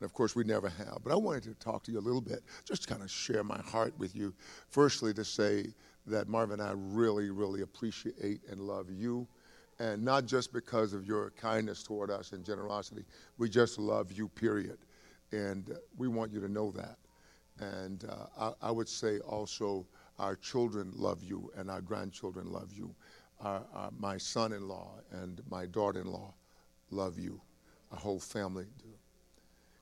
And of course, we never have. But I wanted to talk to you a little bit, just kind of share my heart with you. Firstly, to say that Marvin and I really, really appreciate and love you. And not just because of your kindness toward us and generosity, we just love you, period. And uh, we want you to know that. And uh, I, I, would say also, our children love you and our grandchildren love you. Our, our, my son in law and my daughter in law love you. Our whole family.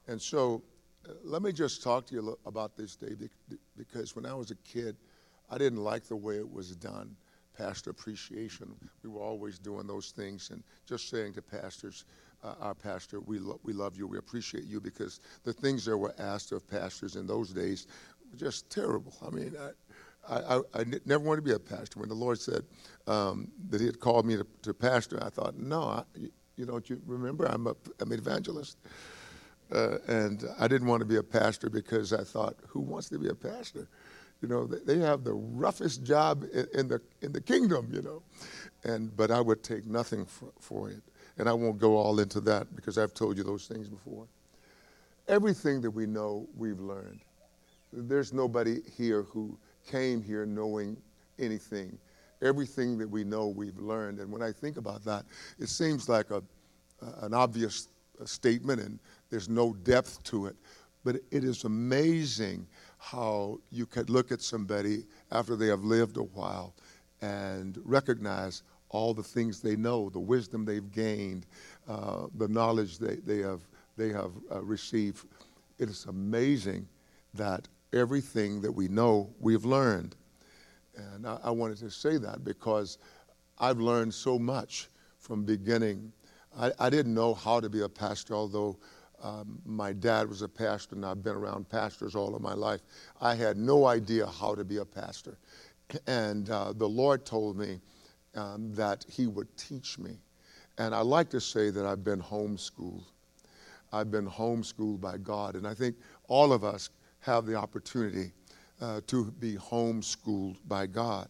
And so uh, let me just talk to you about this day because when I was a kid, I didn't like the way it was done. Pastor appreciation. We were always doing those things and just saying to pastors, uh, our pastor, we, lo- we love you, we appreciate you because the things that were asked of pastors in those days were just terrible. I mean, I I never wanted to be a pastor. When the Lord said um, that He had called me to, to pastor, I thought, no, I, you don't you remember I'm, a, I'm an evangelist. Uh, and I didn't want to be a pastor because I thought, who wants to be a pastor? You know, they have the roughest job in, in the in the kingdom. You know, and but I would take nothing for, for it, and I won't go all into that because I've told you those things before. Everything that we know, we've learned. There's nobody here who came here knowing anything. Everything that we know, we've learned. And when I think about that, it seems like a, an obvious statement, and there's no depth to it. But it is amazing how you could look at somebody after they have lived a while and recognize all the things they know, the wisdom they've gained, uh, the knowledge they, they have, they have uh, received. It is amazing that everything that we know, we've learned. And I, I wanted to say that because I've learned so much from beginning. I, I didn't know how to be a pastor, although um, my dad was a pastor, and I've been around pastors all of my life. I had no idea how to be a pastor. And uh, the Lord told me um, that He would teach me. And I like to say that I've been homeschooled. I've been homeschooled by God. And I think all of us have the opportunity uh, to be homeschooled by God.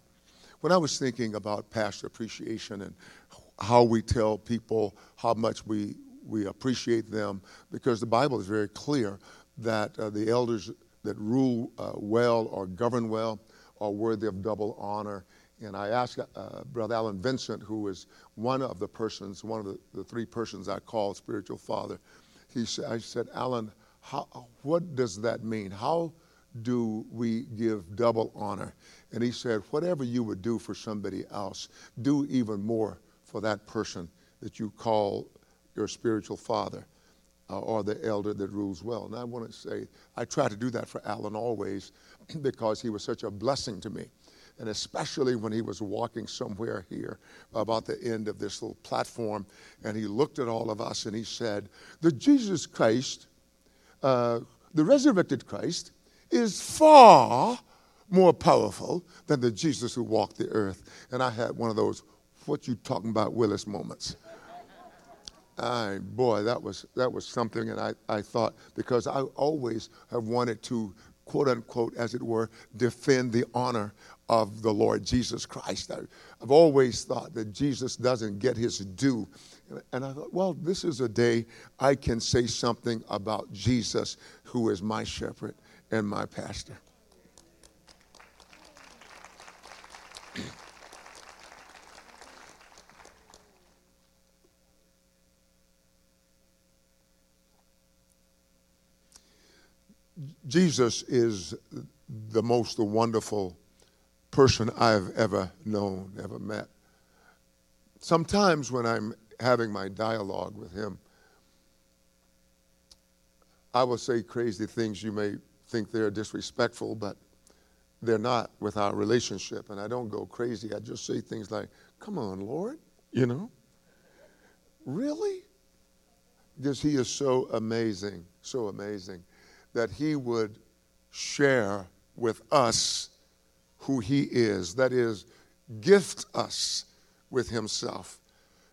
When I was thinking about pastor appreciation and how we tell people how much we we appreciate them because the Bible is very clear that uh, the elders that rule uh, well or govern well are worthy of double honor. And I asked uh, Brother Alan Vincent, who is one of the persons, one of the, the three persons I call spiritual father, he said, I said, Alan, how, what does that mean? How do we give double honor? And he said, whatever you would do for somebody else, do even more for that person that you call your spiritual father uh, or the elder that rules well. And I want to say, I try to do that for Alan always because he was such a blessing to me. And especially when he was walking somewhere here about the end of this little platform, and he looked at all of us and he said, The Jesus Christ, uh, the resurrected Christ, is far more powerful than the Jesus who walked the earth. And I had one of those, what you talking about, Willis moments. I, boy, that was, that was something. And I, I thought, because I always have wanted to, quote unquote, as it were, defend the honor of the Lord Jesus Christ. I, have always thought that Jesus doesn't get his due. And I thought, well, this is a day I can say something about Jesus, who is my shepherd and my pastor. Jesus is the most wonderful person I've ever known, ever met. Sometimes when I'm having my dialogue with him, I will say crazy things. You may think they're disrespectful, but they're not with our relationship. And I don't go crazy. I just say things like, Come on, Lord, you know? Really? Because he is so amazing, so amazing that he would share with us who he is. That is, gift us with himself,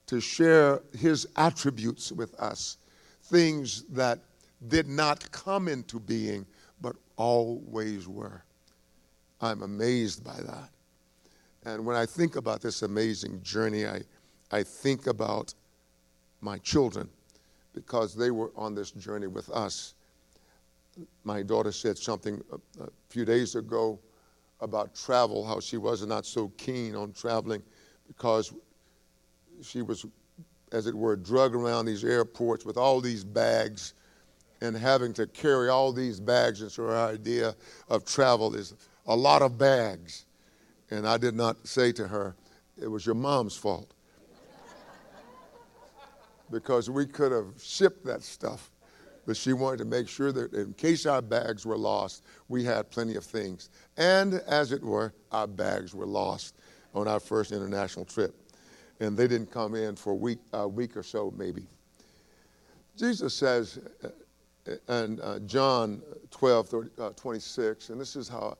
to share his attributes with us, things that did not come into being, but always were. I'm amazed by that. And when I think about this amazing journey, I, I think about my children because they were on this journey with us my daughter said something a, a few days ago about travel, how she was not so keen on traveling because she was, as it were, drug around these airports with all these bags and having to carry all these bags. And so her idea of travel is a lot of bags. And I did not say to her, it was your mom's fault. because we could have shipped that stuff. But she wanted to make sure that in case our bags were lost, we had plenty of things. And as it were, our bags were lost on our first international trip. And they didn't come in for a week, a week or so, maybe. Jesus says, and uh, John 12, 30, uh, 26, and this is how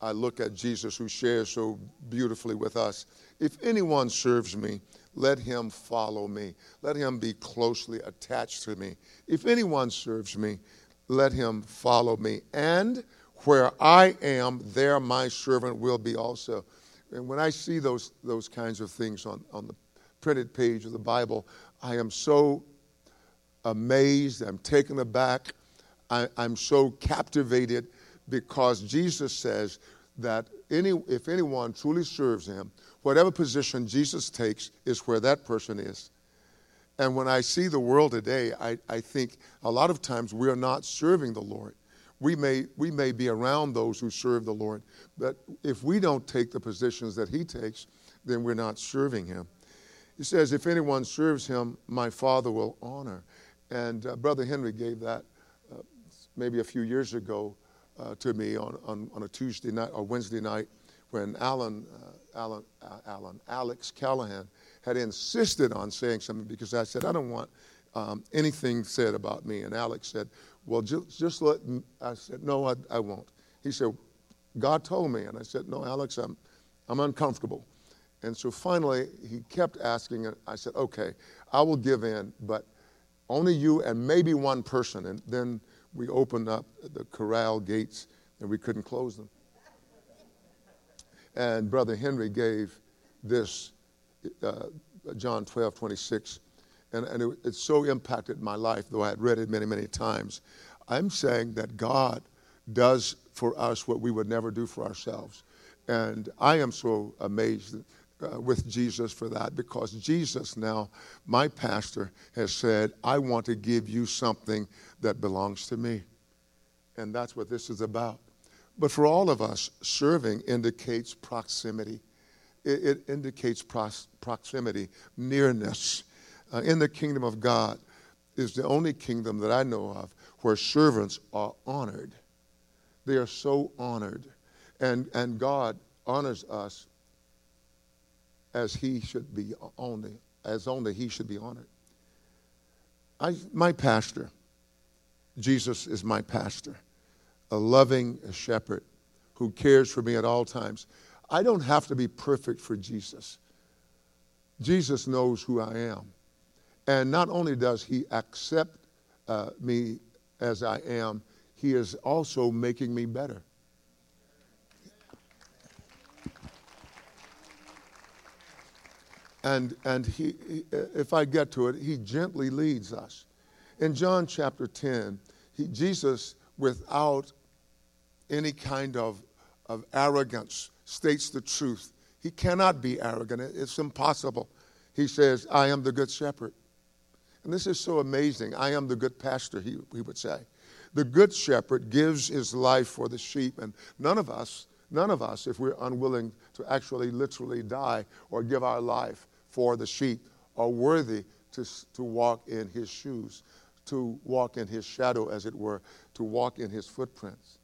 I look at Jesus who shares so beautifully with us. If anyone serves me, let him follow me. Let him be closely attached to me. If anyone serves me, let him follow me. And where I am, there my servant will be also. And when I see those, those kinds of things on, on the printed page of the Bible, I am so amazed, I'm taken aback, I, am so captivated because Jesus says that any, if anyone truly serves him, whatever position Jesus takes is where that person is. And when I see the world today, I, I think a lot of times we are not serving the Lord. We may, we may be around those who serve the Lord, but if we don't take the positions that he takes, then we're not serving him. He says, If anyone serves him, my Father will honor. And uh, Brother Henry gave that uh, maybe a few years ago uh, to me on, on, on, a Tuesday night or Wednesday night when Alan, uh, Alan, uh, Alan, Alex Callahan had insisted on saying something because I said, I don't want um, anything said about me. And Alex said, Well, just, just let, I said, No, I, I won't. He said, God told me. And I said, No, Alex, I'm, I'm uncomfortable. And so finally, he kept asking, and I said, Okay, I will give in, but only you and maybe one person. And then we opened up the corral gates and we couldn't close them. And Brother Henry gave this uh, John 12, 26. And, and it, it so impacted my life, though I had read it many, many times. I'm saying that God does for us what we would never do for ourselves. And I am so amazed uh, with Jesus for that because Jesus now, my pastor, has said, I want to give you something that belongs to me. And that's what this is about. But for all of us, serving indicates proximity. It, it indicates pros- proximity, nearness. Uh, in the kingdom of God is the only kingdom that I know of where servants are honored. They are so honored. And, and God honors us as he should be only, as only he should be honored. I, my pastor, Jesus is my pastor, a loving shepherd who cares for me at all times. I don't have to be perfect for Jesus. Jesus knows who I am. And not only does he accept uh, me as I am, he is also making me better. And, and he, uh, if I get to it, he gently leads us. In John chapter 10, he, Jesus, without any kind of, of arrogance, states the truth. He cannot be arrogant, it's impossible. He says, I am the good shepherd. And this is so amazing. I am the good pastor, he, he would say. The good shepherd gives his life for the sheep, and none of us, none of us, if we're unwilling to actually literally die or give our life, for the sheep are worthy to, to walk in his shoes, to walk in his shadow, as it were, to walk in his footprints.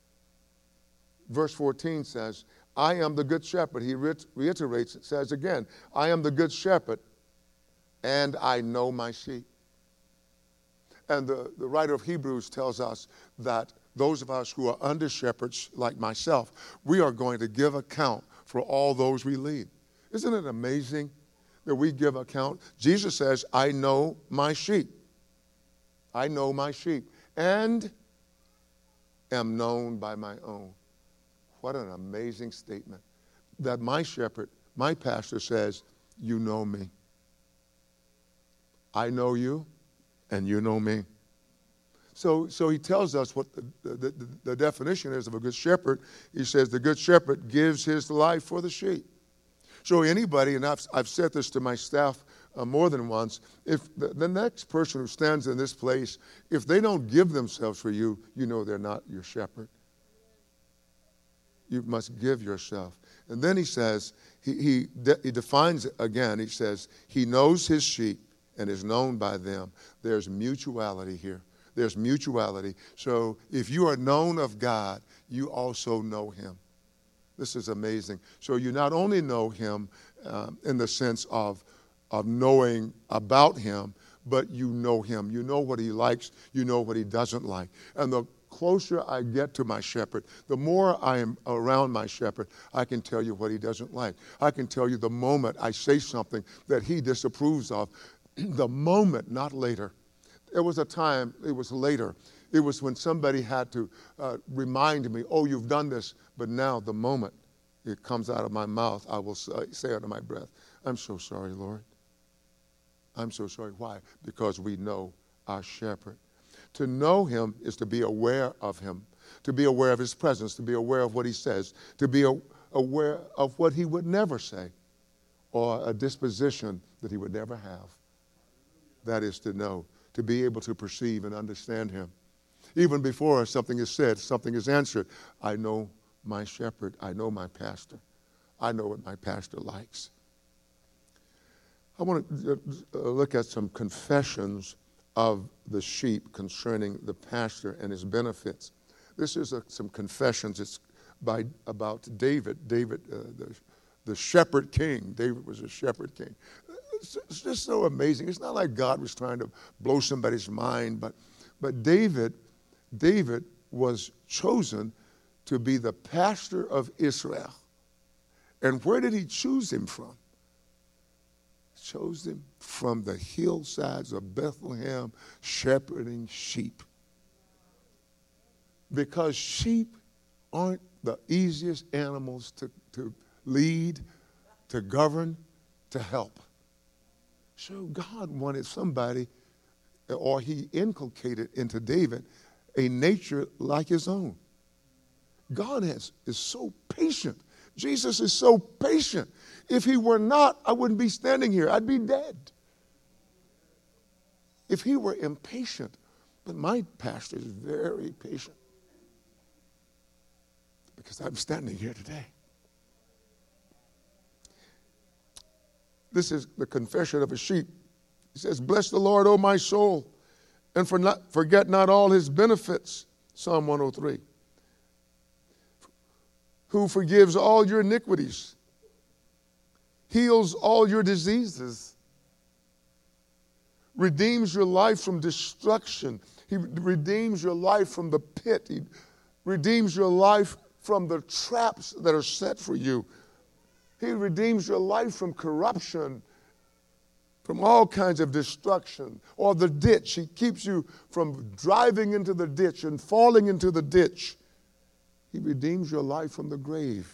Verse 14 says, I am the good shepherd. He reiterates it, says again, I am the good shepherd, and I know my sheep. And the, the writer of Hebrews tells us that those of us who are under shepherds, like myself, we are going to give account for all those we lead. Isn't it amazing that we give account. Jesus says, I know my sheep. I know my sheep and am known by my own. What an amazing statement. That my shepherd, my pastor says, You know me. I know you, and you know me. so, so he tells us what the, the, the, the definition is of a good shepherd. He says the good shepherd gives his life for the sheep. So anybody, and I've, I've said this to my staff uh, more than once, if the, the next person who stands in this place, if they don't give themselves for you, you know they're not your shepherd. You must give yourself. And then he says, he, he, de- he defines again. He says, he knows his sheep and is known by them. There's mutuality here. There's mutuality. So if you are known of God, you also know him. This is amazing. So you not only know him um, in the sense of, of knowing about him, but you know him. You know what he likes, you know what he doesn't like. And the closer I get to my shepherd, the more I am around my shepherd, I can tell you what he doesn't like. I can tell you the moment I say something that he disapproves of, the moment, not later. There was a time, it was later. It was when somebody had to uh, remind me, oh, you've done this. But now, the moment it comes out of my mouth, I will say, say under my breath, I'm so sorry, Lord. I'm so sorry. Why? Because we know our shepherd. To know him is to be aware of him, to be aware of his presence, to be aware of what he says, to be aware of what he would never say, or a disposition that he would never have. That is to know, to be able to perceive and understand him. Even before something is said, something is answered. I know my shepherd, I know my pastor, I know what my pastor likes. I want to uh, look at some confessions of the sheep concerning the pastor and his benefits. This is a, some confessions. It's by about David. David, uh, the, the shepherd king. David was a shepherd king. It's, it's just so amazing. It's not like God was trying to blow somebody's mind, but but David, David was chosen to be the pastor of Israel. And where did he choose him from? chose him from the hillsides of Bethlehem, shepherding sheep. Because sheep aren't the easiest animals to, to lead, to govern, to help. So God wanted somebody, or he inculcated into David a nature like his own. God has, is so patient. Jesus is so patient. If he were not, I wouldn't be standing here. I'd be dead. If he were impatient, but my pastor is very patient because I'm standing here today. This is the confession of a sheep. He says, Bless the Lord, O my soul, and for not, forget not all his benefits. Psalm 103. Who forgives all your iniquities heals all your diseases, redeems your life from destruction. He redeems your life from the pit. He redeems your life from the traps that are set for you. He redeems your life from corruption, from all kinds of destruction, or the ditch. He keeps you from driving into the ditch and falling into the ditch. He redeems your life from the grave.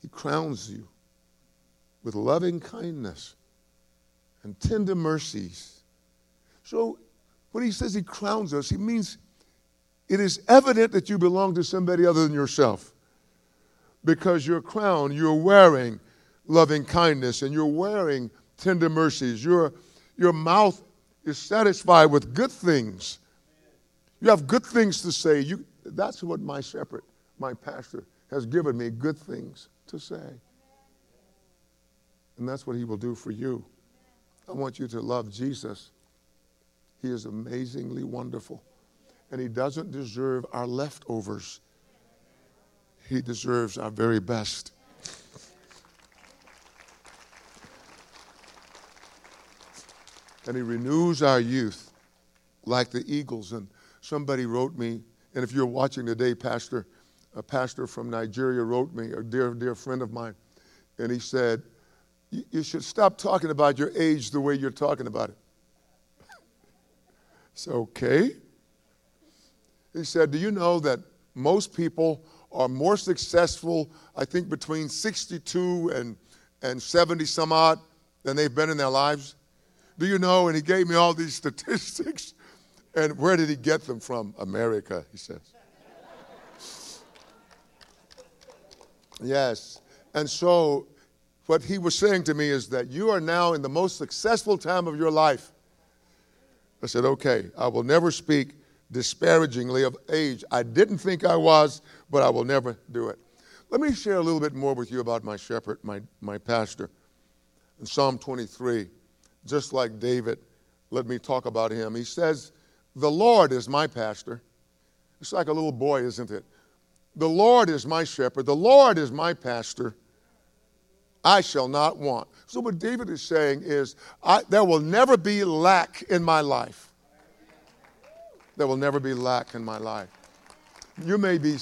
He crowns you with loving kindness and tender mercies. So when he says he crowns us, he means it is evident that you belong to somebody other than yourself. Because your crown, you're wearing loving kindness and you're wearing tender mercies. Your, your mouth is satisfied with good things. You have good things to say. You, that's what my shepherd, my pastor, has given me good things to say. And that's what he will do for you. I want you to love Jesus. He is amazingly wonderful. And he doesn't deserve our leftovers, he deserves our very best. And he renews our youth like the eagles. And somebody wrote me, and if you're watching today, Pastor, a pastor from Nigeria wrote me, a dear, dear friend of mine, and he said, You should stop talking about your age the way you're talking about it. it's okay. He said, Do you know that most people are more successful, I think, between 62 and, and 70 some odd than they've been in their lives? Do you know? And he gave me all these statistics. And where did he get them from? America, he says. yes. And so, what he was saying to me is that you are now in the most successful time of your life. I said, okay, I will never speak disparagingly of age. I didn't think I was, but I will never do it. Let me share a little bit more with you about my shepherd, my, my pastor. In Psalm 23, just like David, let me talk about him. He says, The Lord is my pastor. It's like a little boy, isn't it? The Lord is my shepherd. The Lord is my pastor. I shall not want. So, what David is saying is, there will never be lack in my life. There will never be lack in my life. You may be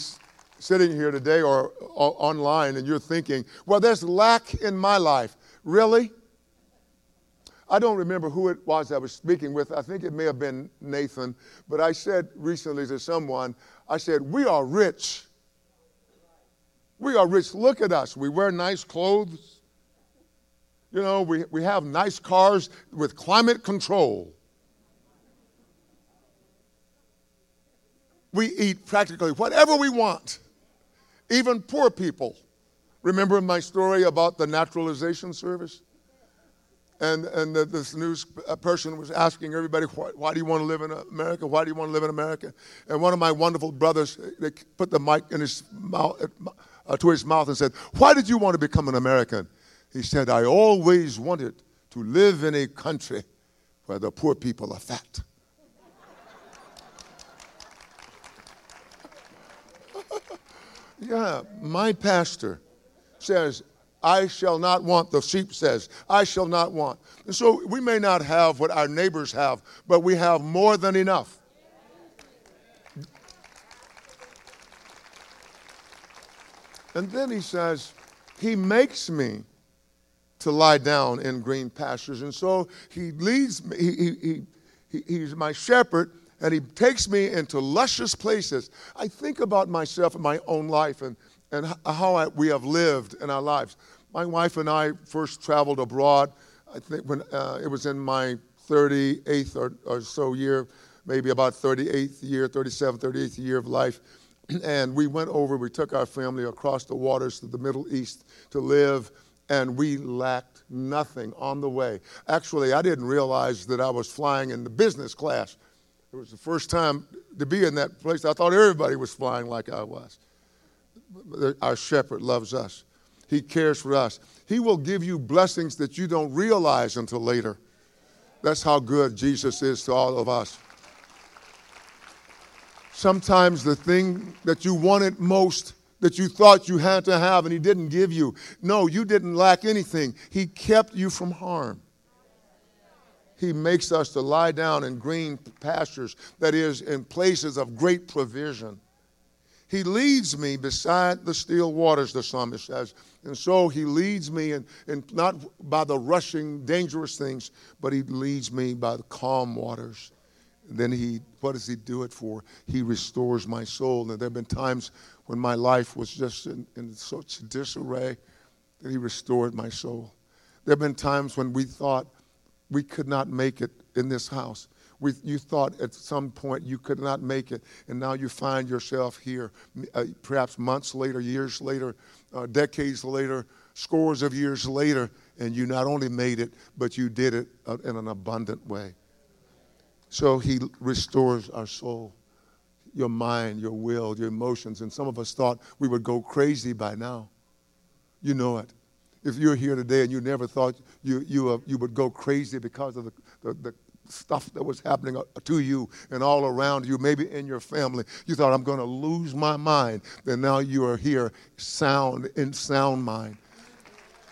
sitting here today or, online and you're thinking, well, there's lack in my life. Really? I don't remember who it was I was speaking with. I think it may have been Nathan. But I said recently to someone, I said, We are rich. We are rich. Look at us. We wear nice clothes. You know, we, we have nice cars with climate control. We eat practically whatever we want even poor people. Remember my story about the naturalization service? And, and the, this news uh, person was asking everybody, why, why, do you want to live in America? Why do you want to live in America? And one of my wonderful brothers, uh, they put the mic in his mouth, uh, uh, to his mouth and said, Why did you want to become an American? He said, I always wanted to live in a country where the poor people are fat. Yeah, my pastor says, I shall not want, the sheep says, I shall not want. And so we may not have what our neighbors have, but we have more than enough. And then he says, He makes me to lie down in green pastures. And so he leads me, he, he, he, he's my shepherd and he takes me into luscious places. I think about myself and my own life and, and how I, we have lived in our lives. My wife and I first traveled abroad, I think when uh, it was in my 38th or, or so year, maybe about 38th year, 37th, 38th year of life. And we went over, we took our family across the waters to the Middle East to live, and we lacked nothing on the way. Actually, I didn't realize that I was flying in the business class it was the first time to be in that place. I thought everybody was flying like I was. Our shepherd loves us, he cares for us. He will give you blessings that you don't realize until later. That's how good Jesus is to all of us. Sometimes the thing that you wanted most, that you thought you had to have, and He didn't give you. No, you didn't lack anything. He kept you from harm. He makes us to lie down in green pastures, that is, in places of great provision. He leads me beside the still waters, the psalmist says. And so he leads me, and not by the rushing, dangerous things, but he leads me by the calm waters. And then he, what does he do it for? He restores my soul. And there have been times when my life was just in, in such disarray that he restored my soul. There have been times when we thought, we could not make it in this house. We, you thought at some point you could not make it, and now you find yourself here, uh, perhaps months later, years later, uh, decades later, scores of years later, and you not only made it, but you did it uh, in an abundant way. So he restores our soul, your mind, your will, your emotions. And some of us thought we would go crazy by now. You know it if you're here today and you never thought you, you, uh, you would go crazy because of the, the, the stuff that was happening uh, to you and all around you, maybe in your family. You thought, I'm going to lose my mind. Then now you are here, sound, in sound mind.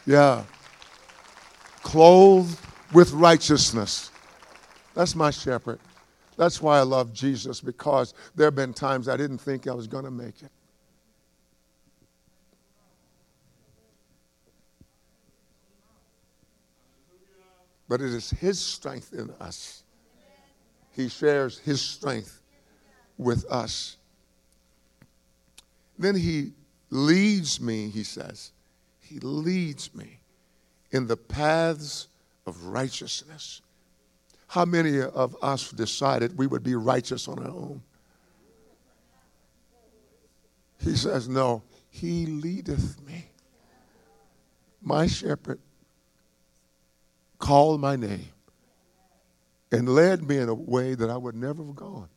Yeah. Clothed with righteousness. That's my shepherd. That's why I love Jesus, because there have been times I didn't think I was going to make it. But it is His strength in us. He shares His strength with us. Then He leads me, He says, He leads me in the paths of righteousness How many of us decided we would be righteous on our own? He says, No, he leadeth me. My shepherd called my name and led me in a way that I would never have gone.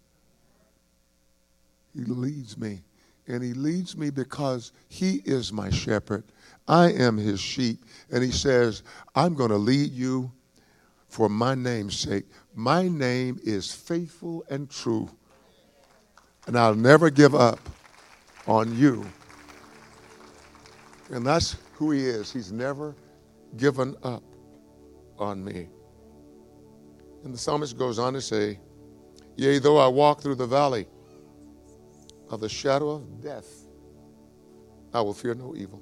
He leads me. And he leads me because he is my shepherd. I am his sheep. And he says, I'm going to lead you for my name's sake. My name is faithful and true. And I'll never give up on you. And that's who he is. He's never given up on me. And the psalmist goes on to say, Yea, though I walk through the valley of the shadow of death, I will fear no evil.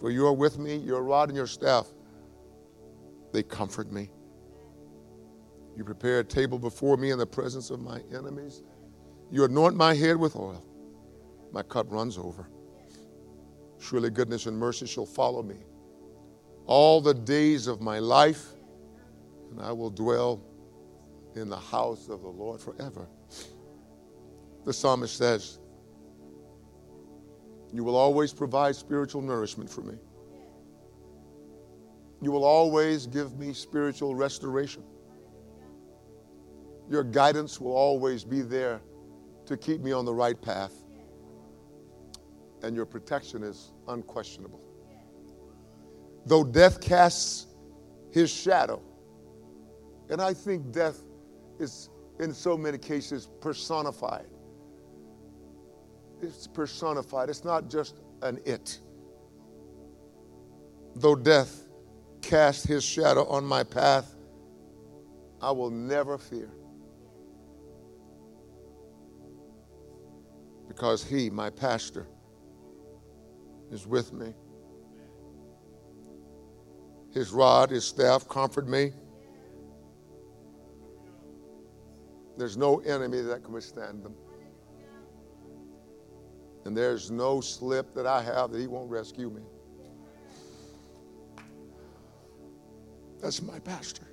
For you are with me, your rod and your staff, they comfort me. You prepare a table before me in the presence of my enemies. You anoint my head with oil. My cup runs over. Surely goodness and mercy shall follow me all the days of my life, and I will dwell in the house of the Lord forever. The psalmist says, You will always provide spiritual nourishment for me. You will always give me spiritual restoration. Your guidance will always be there to keep me on the right path. And your protection is unquestionable. Though death casts his shadow, and I think death is in so many cases personified. It's personified, it's not just an it. Though death cast his shadow on my path, I will never fear. Because he, my pastor, is with me. His rod, his staff comfort me. There's no enemy that can withstand them. And there's no slip that I have that he won't rescue me. That's my pastor.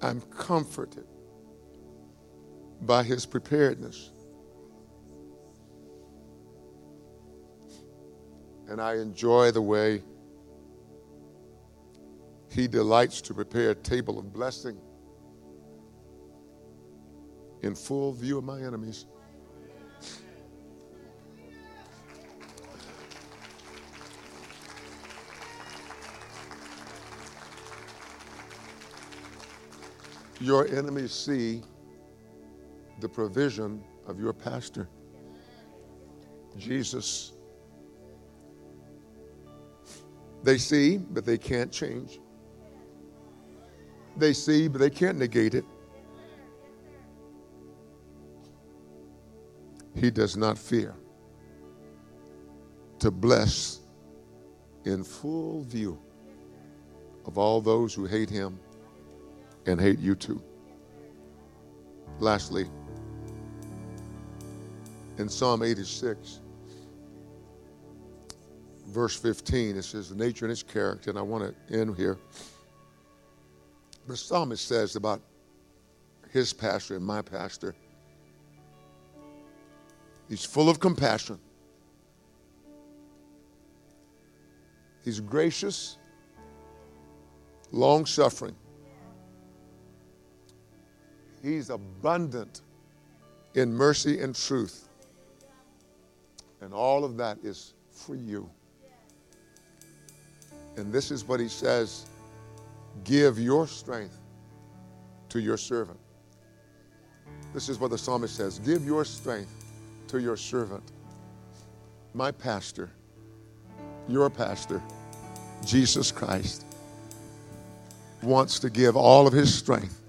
I'm comforted by his preparedness. And I enjoy the way he delights to prepare a table of blessing in full view of my enemies. Your enemies see the provision of your pastor, Jesus. They see, but they can't change. They see, but they can't negate it. He does not fear to bless in full view of all those who hate him and hate you too. Lastly, in Psalm 86, verse 15, it says, The nature and its character, and I want to end here. The psalmist says about his pastor and my pastor, he's full of compassion. He's gracious, long suffering. He's abundant in mercy and truth. And all of that is for you. And this is what he says give your strength to your servant. This is what the psalmist says give your strength to your servant. My pastor, your pastor, Jesus Christ, wants to give all of his strength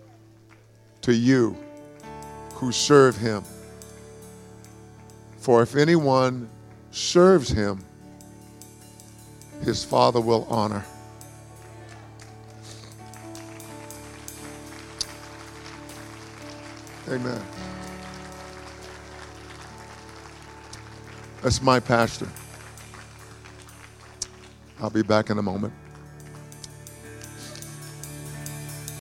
to you who serve him. For if anyone serves him, his Father will honor. Amen. That's my pastor. I'll be back in a moment.